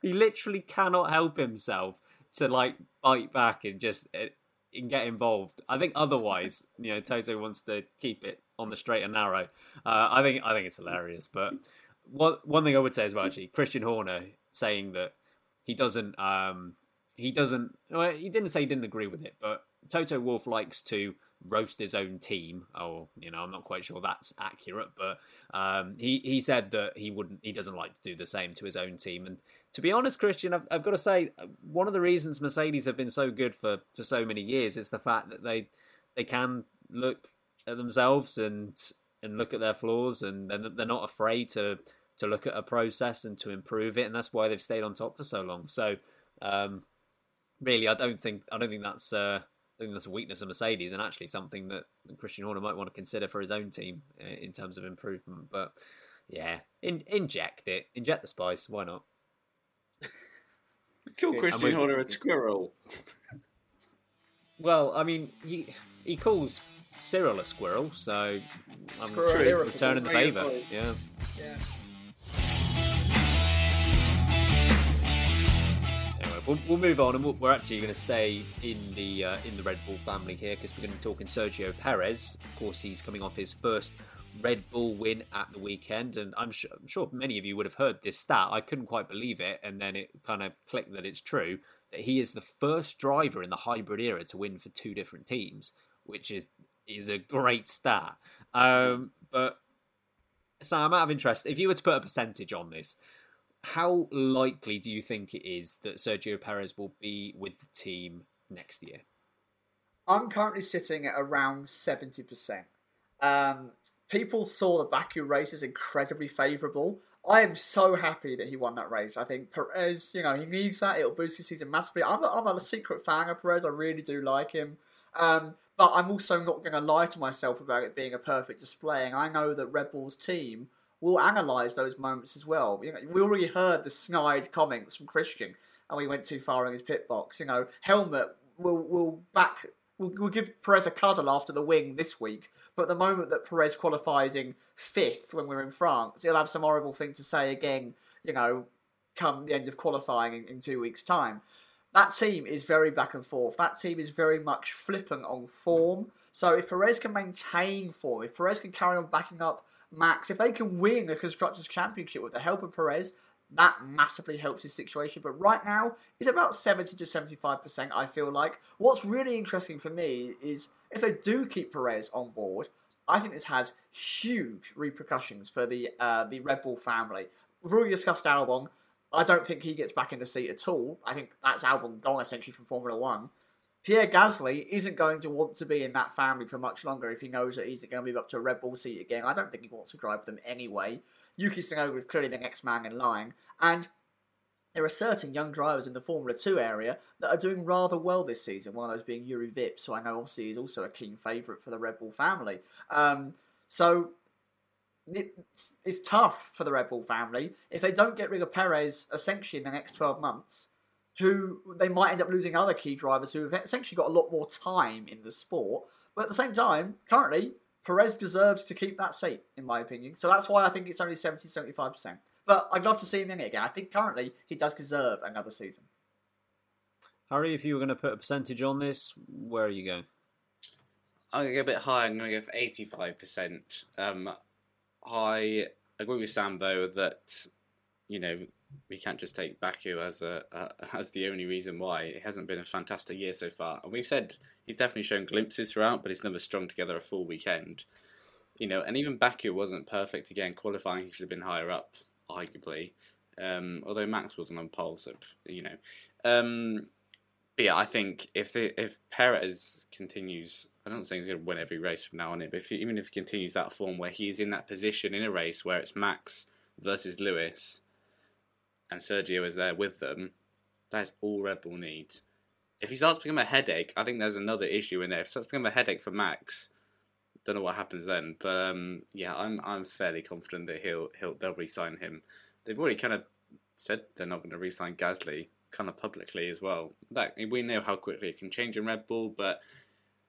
He literally cannot help himself to like bite back and just uh, and get involved. I think otherwise, you know, Toto wants to keep it on the straight and narrow. Uh, I think I think it's hilarious. But one one thing I would say as well, actually, Christian Horner saying that he doesn't um he doesn't well, he didn't say he didn't agree with it, but Toto Wolff likes to roast his own team. Or you know, I'm not quite sure that's accurate, but um, he he said that he wouldn't he doesn't like to do the same to his own team and to be honest, Christian, I've, I've got to say one of the reasons Mercedes have been so good for, for so many years is the fact that they they can look at themselves and and look at their flaws, and they're, they're not afraid to to look at a process and to improve it, and that's why they've stayed on top for so long. So, um, really, I don't think I don't think that's uh, I think that's a weakness of Mercedes, and actually something that Christian Horner might want to consider for his own team uh, in terms of improvement. But yeah, in, inject it, inject the spice. Why not? Call I'm Christian Horner a squirrel. Well, I mean, he he calls Cyril a squirrel, so I'm sure he's returning the favour. Yeah. Yeah. We'll, we'll move on, and we'll, we're actually going to stay in the uh, in the Red Bull family here because we're going to be talking Sergio Perez. Of course, he's coming off his first Red Bull win at the weekend, and I'm sure, I'm sure many of you would have heard this stat. I couldn't quite believe it, and then it kind of clicked that it's true that he is the first driver in the hybrid era to win for two different teams, which is is a great stat. Um, but Sam, out of interest, if you were to put a percentage on this, how likely do you think it is that Sergio Perez will be with the team next year? I'm currently sitting at around 70%. Um, people saw the Baku race as incredibly favourable. I am so happy that he won that race. I think Perez, you know, he needs that. It'll boost his season massively. I'm a, I'm a secret fan of Perez. I really do like him. Um, but I'm also not going to lie to myself about it being a perfect display. And I know that Red Bull's team will analyse those moments as well. You know, we already heard the snide comments from Christian, and we went too far in his pit box. You know, Helmut will will back will will give Perez a cuddle after the wing this week. But the moment that Perez qualifies in fifth when we're in France, he'll have some horrible thing to say again. You know, come the end of qualifying in, in two weeks' time. That team is very back and forth. That team is very much flippant on form. So if Perez can maintain form, if Perez can carry on backing up Max, if they can win the Constructors' Championship with the help of Perez, that massively helps his situation. But right now, it's about 70 to 75%, I feel like. What's really interesting for me is if they do keep Perez on board, I think this has huge repercussions for the uh, the Red Bull family. We've already discussed Albon. I don't think he gets back in the seat at all. I think that's Albon gone essentially from Formula One. Pierre Gasly isn't going to want to be in that family for much longer if he knows that he's going to move up to a Red Bull seat again. I don't think he wants to drive them anyway. Yuki Tsunoda is clearly the next man in line, and there are certain young drivers in the Formula 2 area that are doing rather well this season. One of those being Jüri Vips, who I know obviously is also a keen favourite for the Red Bull family. Um, so it, it's tough for the Red Bull family. If they don't get rid of Perez essentially in the next 12 months, who they might end up losing other key drivers who have essentially got a lot more time in the sport. But at the same time, currently, Perez deserves to keep that seat, in my opinion. So that's why I think it's only 70 75%. But I'd love to see him in it again. I think currently he does deserve another season. Harry, if you were going to put a percentage on this, where are you going? I'm going to go a bit higher. I'm going to go for 85%. Um, I agree with Sam, though, that, you know, we can't just take Baku as a uh, as the only reason why it hasn't been a fantastic year so far. And we've said he's definitely shown glimpses throughout, but he's never strung together a full weekend. You know, and even Baku wasn't perfect again. Qualifying, he should have been higher up, arguably. Um, although Max wasn't on pole, so you know. Um, but yeah, I think if the, if Perez continues, I don't think he's going to win every race from now on. It, but if he, even if he continues that form where he's in that position in a race where it's Max versus Lewis and Sergio is there with them, that is all Red Bull needs. If he starts to become a headache, I think there's another issue in there. If he starts become a headache for Max, don't know what happens then. But um, yeah, I'm I'm fairly confident that he'll he'll they'll re-sign him. They've already kind of said they're not going to re-sign Gasly, kind of publicly as well. That we know how quickly it can change in Red Bull, but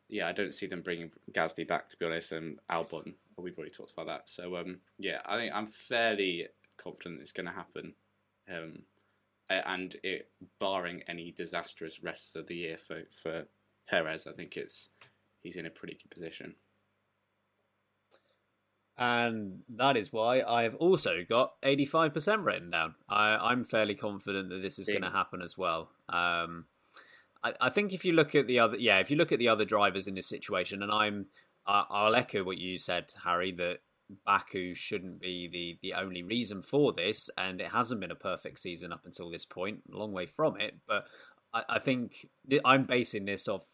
yeah, I don't see them bringing Gasly back to be honest. And Albon, well, we've already talked about that. So um, yeah, I think I'm fairly confident it's going to happen. Um, and it, barring any disastrous rest of the year for, for Perez, I think it's he's in a pretty good position. And that is why I've also got 85% written down. I, am fairly confident that this is going to happen as well. Um, I, I, think if you look at the other, yeah, if you look at the other drivers in this situation, and I'm, I, I'll echo what you said, Harry, that Baku shouldn't be the, the only reason for this, and it hasn't been a perfect season up until this point, a long way from it. But I, I think th- I'm basing this off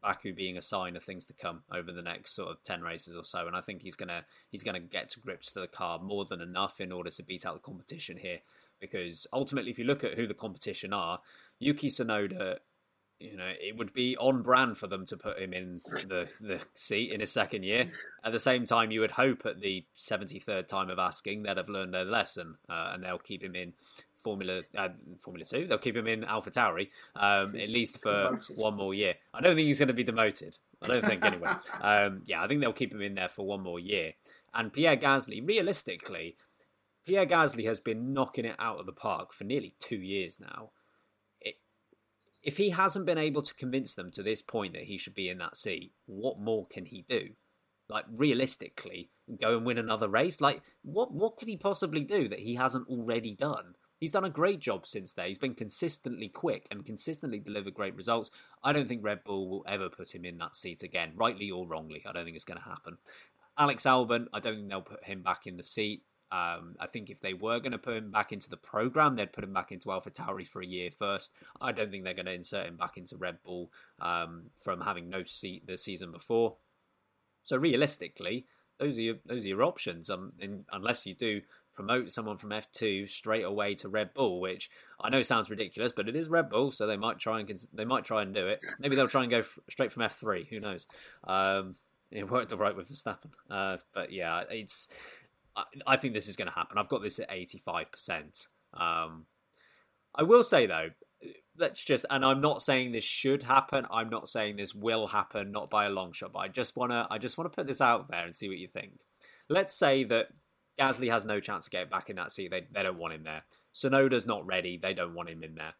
Baku being a sign of things to come over the next sort of ten races or so, and I think he's gonna he's gonna get to grips to the car more than enough in order to beat out the competition here. Because ultimately, if you look at who the competition are, Yuki Tsunoda you know, it would be on brand for them to put him in the, the seat in his second year. At the same time, you would hope at the 73rd time of asking they'd have learned their lesson uh, and they'll keep him in Formula uh, Formula Two. They'll keep him in Alpha Tauri um, at least for demoted. one more year. I don't think he's going to be demoted. I don't think anyway. um, yeah, I think they'll keep him in there for one more year. And Pierre Gasly, realistically, Pierre Gasly has been knocking it out of the park for nearly two years now if he hasn't been able to convince them to this point that he should be in that seat, what more can he do? Like realistically, go and win another race? Like what what could he possibly do that he hasn't already done? He's done a great job since then. He's been consistently quick and consistently delivered great results. I don't think Red Bull will ever put him in that seat again, rightly or wrongly. I don't think it's going to happen. Alex Albon, I don't think they'll put him back in the seat. Um, I think if they were going to put him back into the program, they'd put him back into Alpha Tauri for a year first. I don't think they're going to insert him back into Red Bull um, from having no seat the season before. So realistically, those are your, those are your options. Um, in, unless you do promote someone from F2 straight away to Red Bull, which I know sounds ridiculous, but it is Red Bull, so they might try and they might try and do it. Maybe they'll try and go f- straight from F3. Who knows? Um, it worked all right with Verstappen, uh, but yeah, it's. I, think this is going to happen. I've got this at eighty five percent. Um, I will say though, let's just and I'm not saying this should happen. I'm not saying this will happen, not by a long shot. But I just wanna I just wanna put this out there and see what you think. Let's say that Gasly has no chance to get back in that seat. They they don't want him there. Tsunoda's not ready. They don't want him in there.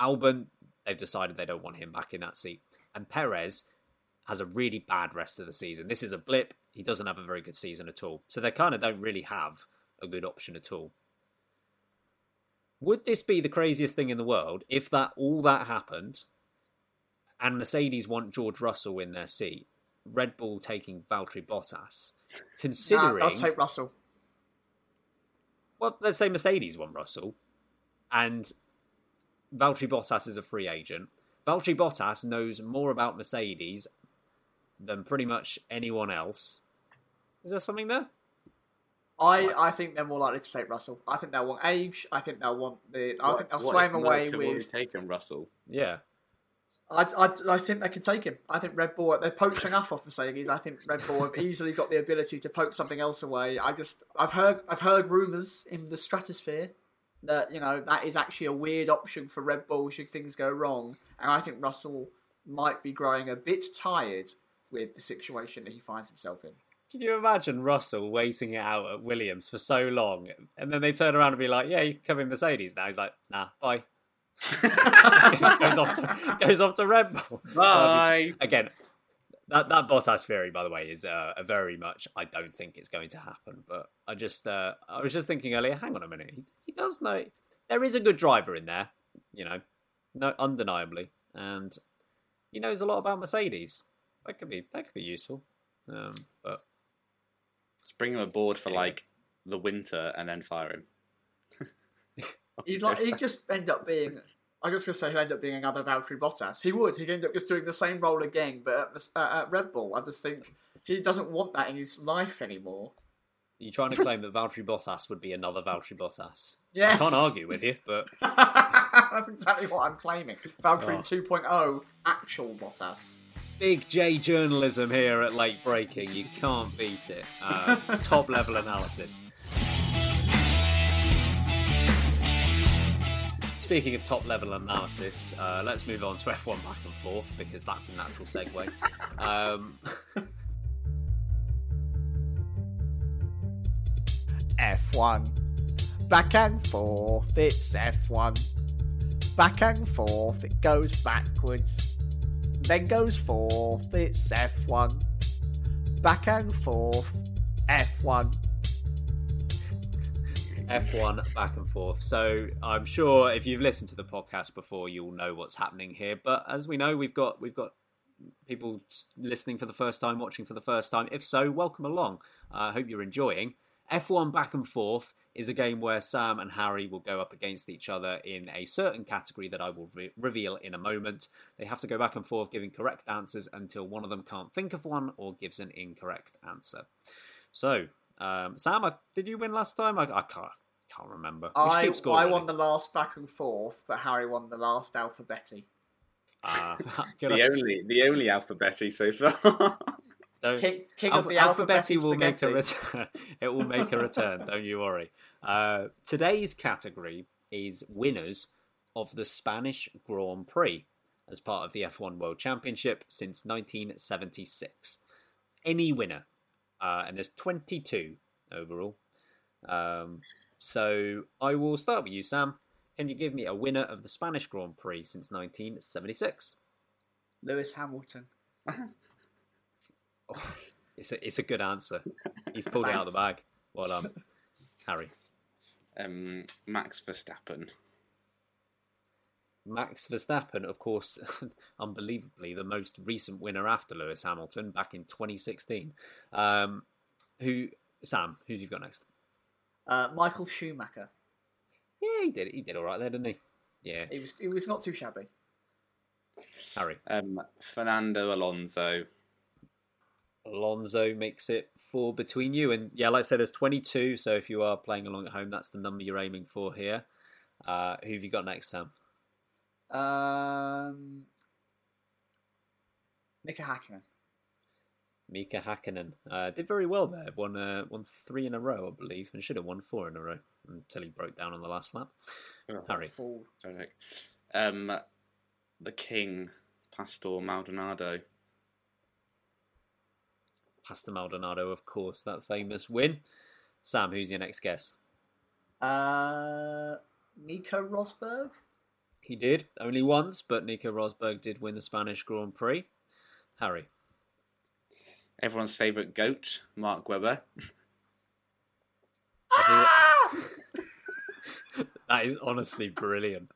Albon, they've decided they don't want him back in that seat. And Perez has a really bad rest of the season. This is a blip. He doesn't have a very good season at all. So they kind of don't really have a good option at all. Would this be the craziest thing in the world if that all that happened and Mercedes want George Russell in their seat, Red Bull taking Valtteri Bottas, considering Nah, I'll take Russell. well, let's say Mercedes want Russell, and Valtteri Bottas is a free agent. Valtteri Bottas knows more about Mercedes than pretty much anyone else. Is there something there? I, I think they're more likely to take Russell. I think they'll want age. I think they'll want the. I What- think they'll what sway if him away Merck have already with. taken Russell. Yeah. I, I, I think they can take him. I think Red Bull they've poached enough off Mercedes. I think Red Bull have easily got the ability to poke something else away. I just I've heard I've heard rumours in the stratosphere that you know that is actually a weird option for Red Bull should things go wrong, and I think Russell might be growing a bit tired with the situation that he finds himself in. Can you imagine Russell waiting it out at Williams for so long, and then they turn around and be like, "Yeah, you can come in Mercedes now." He's like, "Nah, bye." goes off to goes off to Red Bull. Bye. Again, that that Bottas theory, by the way, is uh, a very much. I don't think it's going to happen, but I just uh, I was just thinking earlier. Hang on a minute, he, he does know there is a good driver in there, you know, no undeniably, and he knows a lot about Mercedes. That could be that could be useful, um, but Let's bring him aboard for like the winter and then fire him. He'd like he'd just end up being. I was going to say he'd end up being another Valtteri Bottas. He would. He'd end up just doing the same role again, but at, uh, at Red Bull. I just think he doesn't want that in his life anymore. You're trying to claim that Valtteri Bottas would be another Valtteri Bottas. Yes. I can't argue with you, but That's exactly what I'm claiming. Valtteri Oh. 2.0 actual Bottas. Big J journalism here at Late Braking. You can't beat it. Uh, top level analysis. Speaking of top level analysis, uh, let's move on to F1 back and forth because that's a natural segue. Um, F1. Back and forth, it's F1. Back and forth, it goes backwards. Then goes forth, it's F1. Back and forth, F1. F1 back and forth. So I'm sure if you've listened to the podcast before, you'll know what's happening here. But as we know, we've got we've got people listening for the first time, watching for the first time. If so, welcome along. I hope you're enjoying. F1 back and forth is a game where Sam and Harry will go up against each other in a certain category that I will re- reveal in a moment. They have to go back and forth giving correct answers until one of them can't think of one or gives an incorrect answer. So, um, Sam, I, did you win last time? I, I can't can't remember. We I, keep score, I really. won the last back and forth, but Harry won the last alphabeti. Good The only the only alphabeti so far. don't- King, king of the Alphabeti alphabeti will make a return. it will make a return. don't you worry. Uh, today's category is winners of the Spanish Grand Prix as part of the F1 World Championship since 1976. Any winner, uh, and there's 22 overall. Um, so I will start with you, Sam. Can you give me a winner of the Spanish Grand Prix since 1976? Lewis Hamilton. Oh, it's a it's a good answer. He's pulled it out of the bag. Well done, Harry. Um, Max Verstappen. Max Verstappen, of course, unbelievably the most recent winner after Lewis Hamilton back in 2016. Um, who Sam? Who you got next? Uh, Michael Schumacher. Yeah, he did. He did all right there, didn't he? Yeah, He was he was not too shabby. Harry Um, Fernando Alonso. Alonso makes it four between you, and yeah, like I said, there's 22. So if you are playing along at home, that's the number you're aiming for here. Uh, who have you got next, Sam? Um, Mika Hakkinen. Mika Hakkinen uh, did very well there. Won uh, won three in a row, I believe, and should have won four in a row until he broke down on the last lap. Oh, Harry, Full. Um, the King, Pastor Maldonado. Pastor Maldonado, of course, that famous win. Sam, who's your next guess? Uh, Nico Rosberg. He did only once, but Nico Rosberg did win the Spanish Grand Prix. Harry, Everyone's favourite goat, Mark Webber. that is honestly brilliant.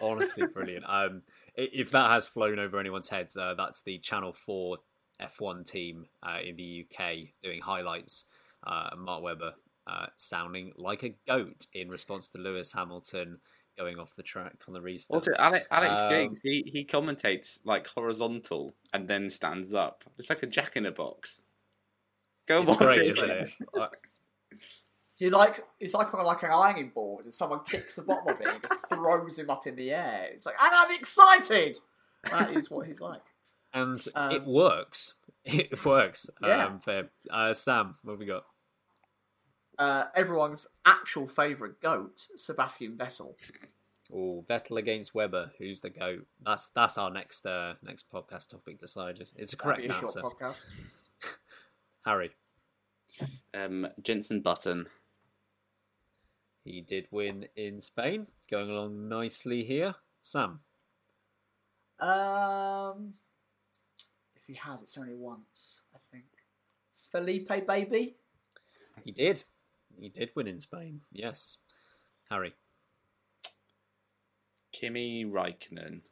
Honestly brilliant. Um, if that has flown over anyone's heads, uh, that's the Channel Four F1 team uh, in the UK doing highlights. Uh, and Mark Webber uh, sounding like a goat in response to Lewis Hamilton going off the track on the restart. Also, Alex, Alex Um, James, he, he commentates like horizontal and then stands up. It's like a jack in a box. Go it's watch great, it. isn't it? Uh, He like he's like on like an ironing board, and someone kicks the bottom of it and just throws him up in the air. It's like, and I'm excited. That is what he's like. And Um, it works. It works. Yeah. Um, fair. Uh, Sam, what have we got? Uh, everyone's actual favourite goat, Sebastian Vettel. Oh, Vettel against Webber. Who's the goat? That's that's our next uh, next podcast topic decided. It's a That'd correct be a short answer. podcast. Harry, Um, Jensen Button. he did win in Spain, going along nicely here. Sam, Um, if he has, it's only once, I think. Felipe, baby. he did. He did win in Spain. Yes. Harry, Kimi Raikkonen.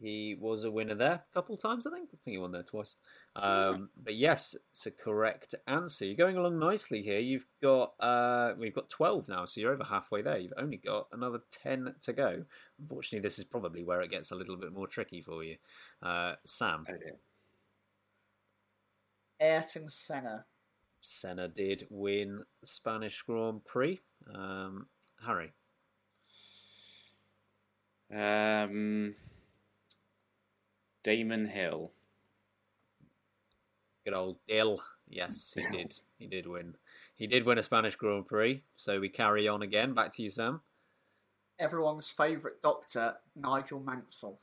He was a winner there a couple times, I think. I think he won there twice. Um, but yes, it's a correct answer. You're going along nicely here. You've got uh, we've got twelve now, so you're over halfway there. You've only got another ten to go. Unfortunately, this is probably where it gets a little bit more tricky for you. Uh, Sam, Oh, dear. Ayrton Senna. Senna did win the Spanish Grand Prix. Um, Harry, Um, Damon Hill. good old Dill. Yes, he did. He did win. He did win a Spanish Grand Prix. So we carry on again. Back to you, Sam. Everyone's favourite doctor, Nigel Mansell.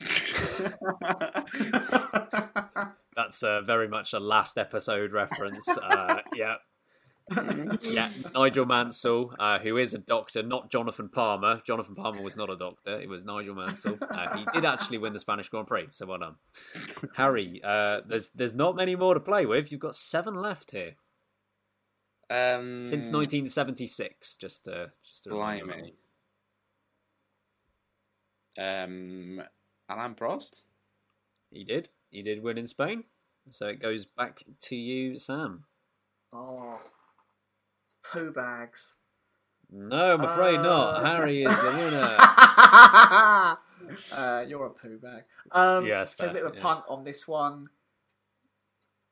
That's uh, very much a last episode reference. Uh, yeah. yeah, Nigel Mansell, uh, who is a doctor, not Jonathan Palmer. Jonathan Palmer was not a doctor; it was Nigel Mansell. Uh, he did actually win the Spanish Grand Prix, so well done, Harry. Uh, there's there's not many more to play with. You've got seven left here Um, since 1976. Just uh, just a reminder. Blimey. Um, Alain Prost. He did. He did win in Spain, so it goes back to you, Sam. oh, poo bags. No, I'm afraid Uh, not. Harry is the winner. uh, you're a poo bag. Um, Yeah, that's so a bit of a yeah. punt on this one.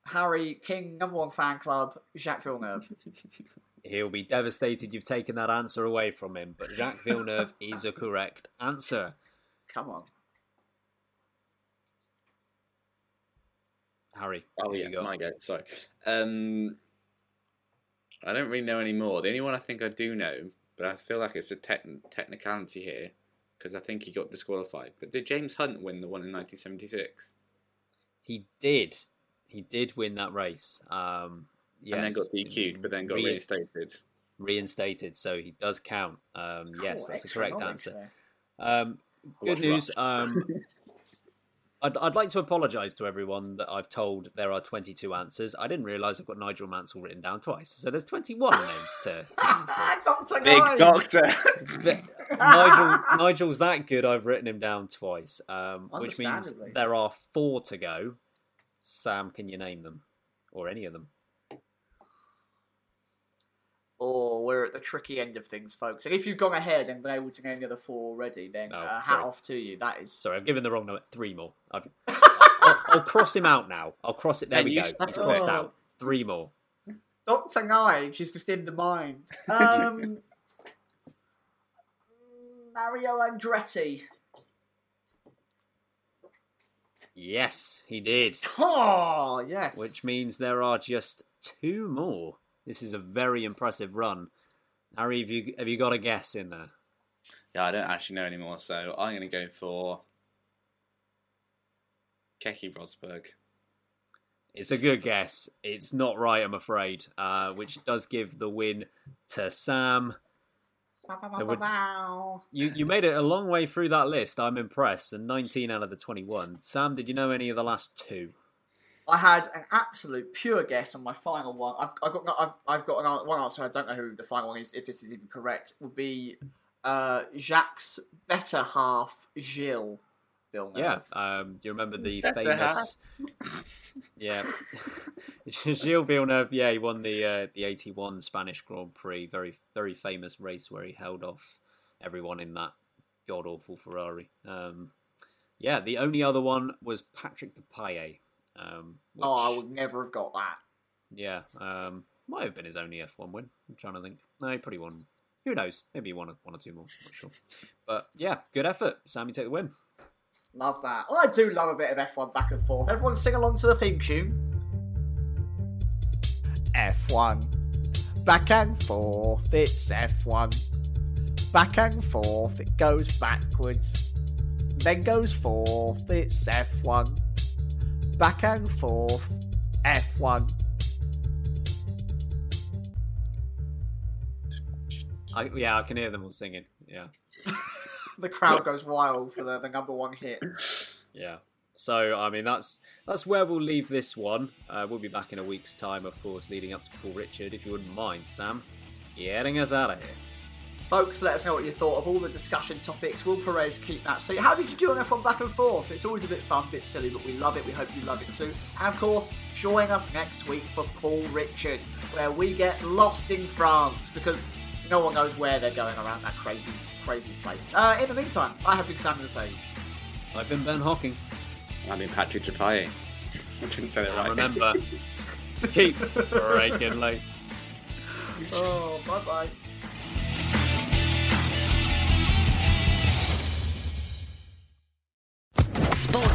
Harry King, number one fan club, Jacques Villeneuve. He'll be devastated you've taken that answer away from him, but Jacques Villeneuve is a correct answer. Come on. Harry, Oh yeah, you got? my go. Sorry. Um, I don't really know any more. The only one I think I do know, but I feel like it's a tech technicality here because I think he got disqualified. But did James Hunt win the one in 1976? He did. He did win that race. Um, yes, and then got It DQ'd, but then got re- reinstated. reinstated, so he does count. Um, yes, that's a correct answer. Um, good news. Um, I'd, I'd like to apologise to everyone that I've told there are 22 answers. I didn't realise I've got Nigel Mansell written down twice, so there's 21 names to. to Doctor Big Nine. doctor. Nigel, Nigel's that good. I've written him down twice, um, which means there are four to go. Sam, can you name them or any of them? Oh, we're at the tricky end of things, folks. And if you've gone ahead and been able to name the other four already, then No, uh, hat sorry. off to you. That is. Sorry, I've given the wrong number. Three more. I've, I'll, I'll cross him out now. I'll cross it. There And we go. He's crossed it. out. Three more. Doctor Nine, she's just in the mind. Um, Mario Andretti. Yes, he did. Oh, yes. Which means there are just two more. This is a very impressive run. Harry, have you have you got a guess in there? Yeah, I don't actually know anymore, so I'm going to go for Keke Rosberg. It's a good guess. It's not right, I'm afraid. Uh, which does give the win to Sam. Would- You you made it a long way through that list. I'm impressed. And 19 out of the 21. Sam, did you know any of the last two? I had an absolute pure guess on my final one. I've, I've got I've, I've got an, an- one answer. I don't know who the final one is. If this is even correct, would be uh, Jacques' better half, Gilles Villeneuve. Yeah. Um, do you remember the Better famous? yeah, Gilles Villeneuve. Yeah, he won the uh, the eighty one Spanish Grand Prix. Very very famous race where he held off everyone in that god awful Ferrari. Um, yeah, the only other one was Patrick Depailler. Um, which, Oh, I would never have got that. yeah, um, might have been his only F one win. I'm trying to think. No, he probably won. Who knows? Maybe one or one or two more. Not sure. But yeah, good effort, Sammy, take the win. Love that. Well, I do love a bit of F1 back and forth. Everyone sing along to the theme tune. F1. Back and forth, it's F1. Back and forth, it goes backwards. Then goes forth, it's F1. Back and forth, F1. I, yeah, I can hear them all singing. Yeah. The crowd goes wild for the, the number one hit. Yeah. So I mean that's that's where we'll leave this one. Uh, we'll be back in a week's time, of course, leading up to Paul Ricard. If you wouldn't mind, Sam, getting us out of here. Folks, let us know what you thought of all the discussion topics. Will Perez keep that seat? How did you do on F1 back and forth? It's always a bit fun, a bit silly, but we love it. We hope you love it too. And of course, join us next week for Paul Ricard, where we get lost in France because no one knows where they're going around that crazy, crazy place. Uh, in the meantime, I have been Samuel Sage. I've been Ben Hocking. I mean, Patrick Chapaye. I didn't say that right. remember, keep breaking late. Oh, bye bye.